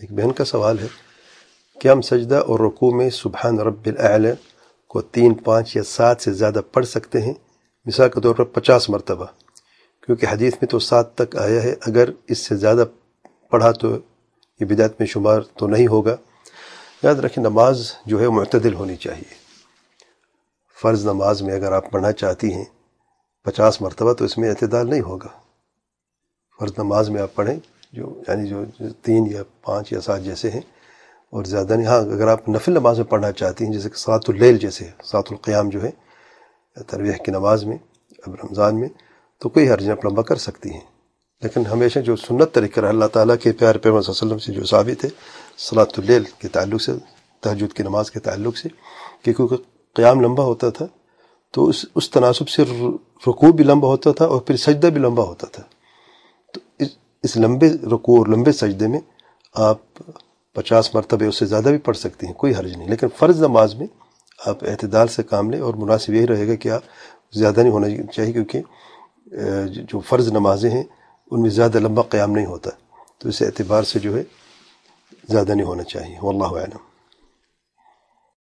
ایک بہن کا سوال ہے کہ ہم سجدہ اور رکوع میں سبحان رب العلی کو تین پانچ یا سات سے زیادہ پڑھ سکتے ہیں؟ مثال کے طور پر پچاس مرتبہ، کیونکہ حدیث میں تو سات تک آیا ہے، اگر اس سے زیادہ پڑھا تو یہ بدعت میں شمار تو نہیں ہوگا۔ یاد رکھیں نماز جو ہے معتدل ہونی چاہیے۔ فرض نماز میں اگر آپ پڑھنا چاہتی ہیں، پچاس مرتبہ تو اس میں اعتدال نہیں ہوگا۔ فرض نماز میں آپ پڑھیں جو یعنی جو تین یا پانچ یا سات جیسے ہیں اور زیادہ نہیں ہاں اگر آپ نفل نماز میں پڑھنا چاہتی ہیں، جیسے کہ سات اللیل جیسے سات القیام جو ہے، ترویح کی نماز میں، اب رمضان میں، تو کوئی حرج آپ لمبا کر سکتی ہیں۔ لیکن ہمیشہ جو سنت طریقہ رہا، اللہ تعالیٰ کے پیار پیغمبر صلی اللہ علیہ وسلم سے جو ثابت ہے صلاۃ اللیل کے تعلق سے، تہجد کی نماز کے تعلق سے، کہ کیونکہ قیام لمبا ہوتا تھا، تو اس اس تناسب سے رکوع بھی لمبا ہوتا تھا اور پھر سجدہ بھی لمبا ہوتا تھا۔ اس لمبے رکوع اور لمبے سجدے میں آپ پچاس مرتبہ اس سے زیادہ بھی پڑھ سکتے ہیں، کوئی حرج نہیں۔ لیکن فرض نماز میں آپ اعتدال سے کام لیں اور مناسب یہی رہے گا کہ آپ زیادہ نہیں ہونا چاہیے کیونکہ جو فرض نمازیں ہیں، ان میں زیادہ لمبا قیام نہیں ہوتا۔ تو اس اعتبار سے جو ہے، زیادہ نہیں ہونا چاہیے۔ واللہ اعلم۔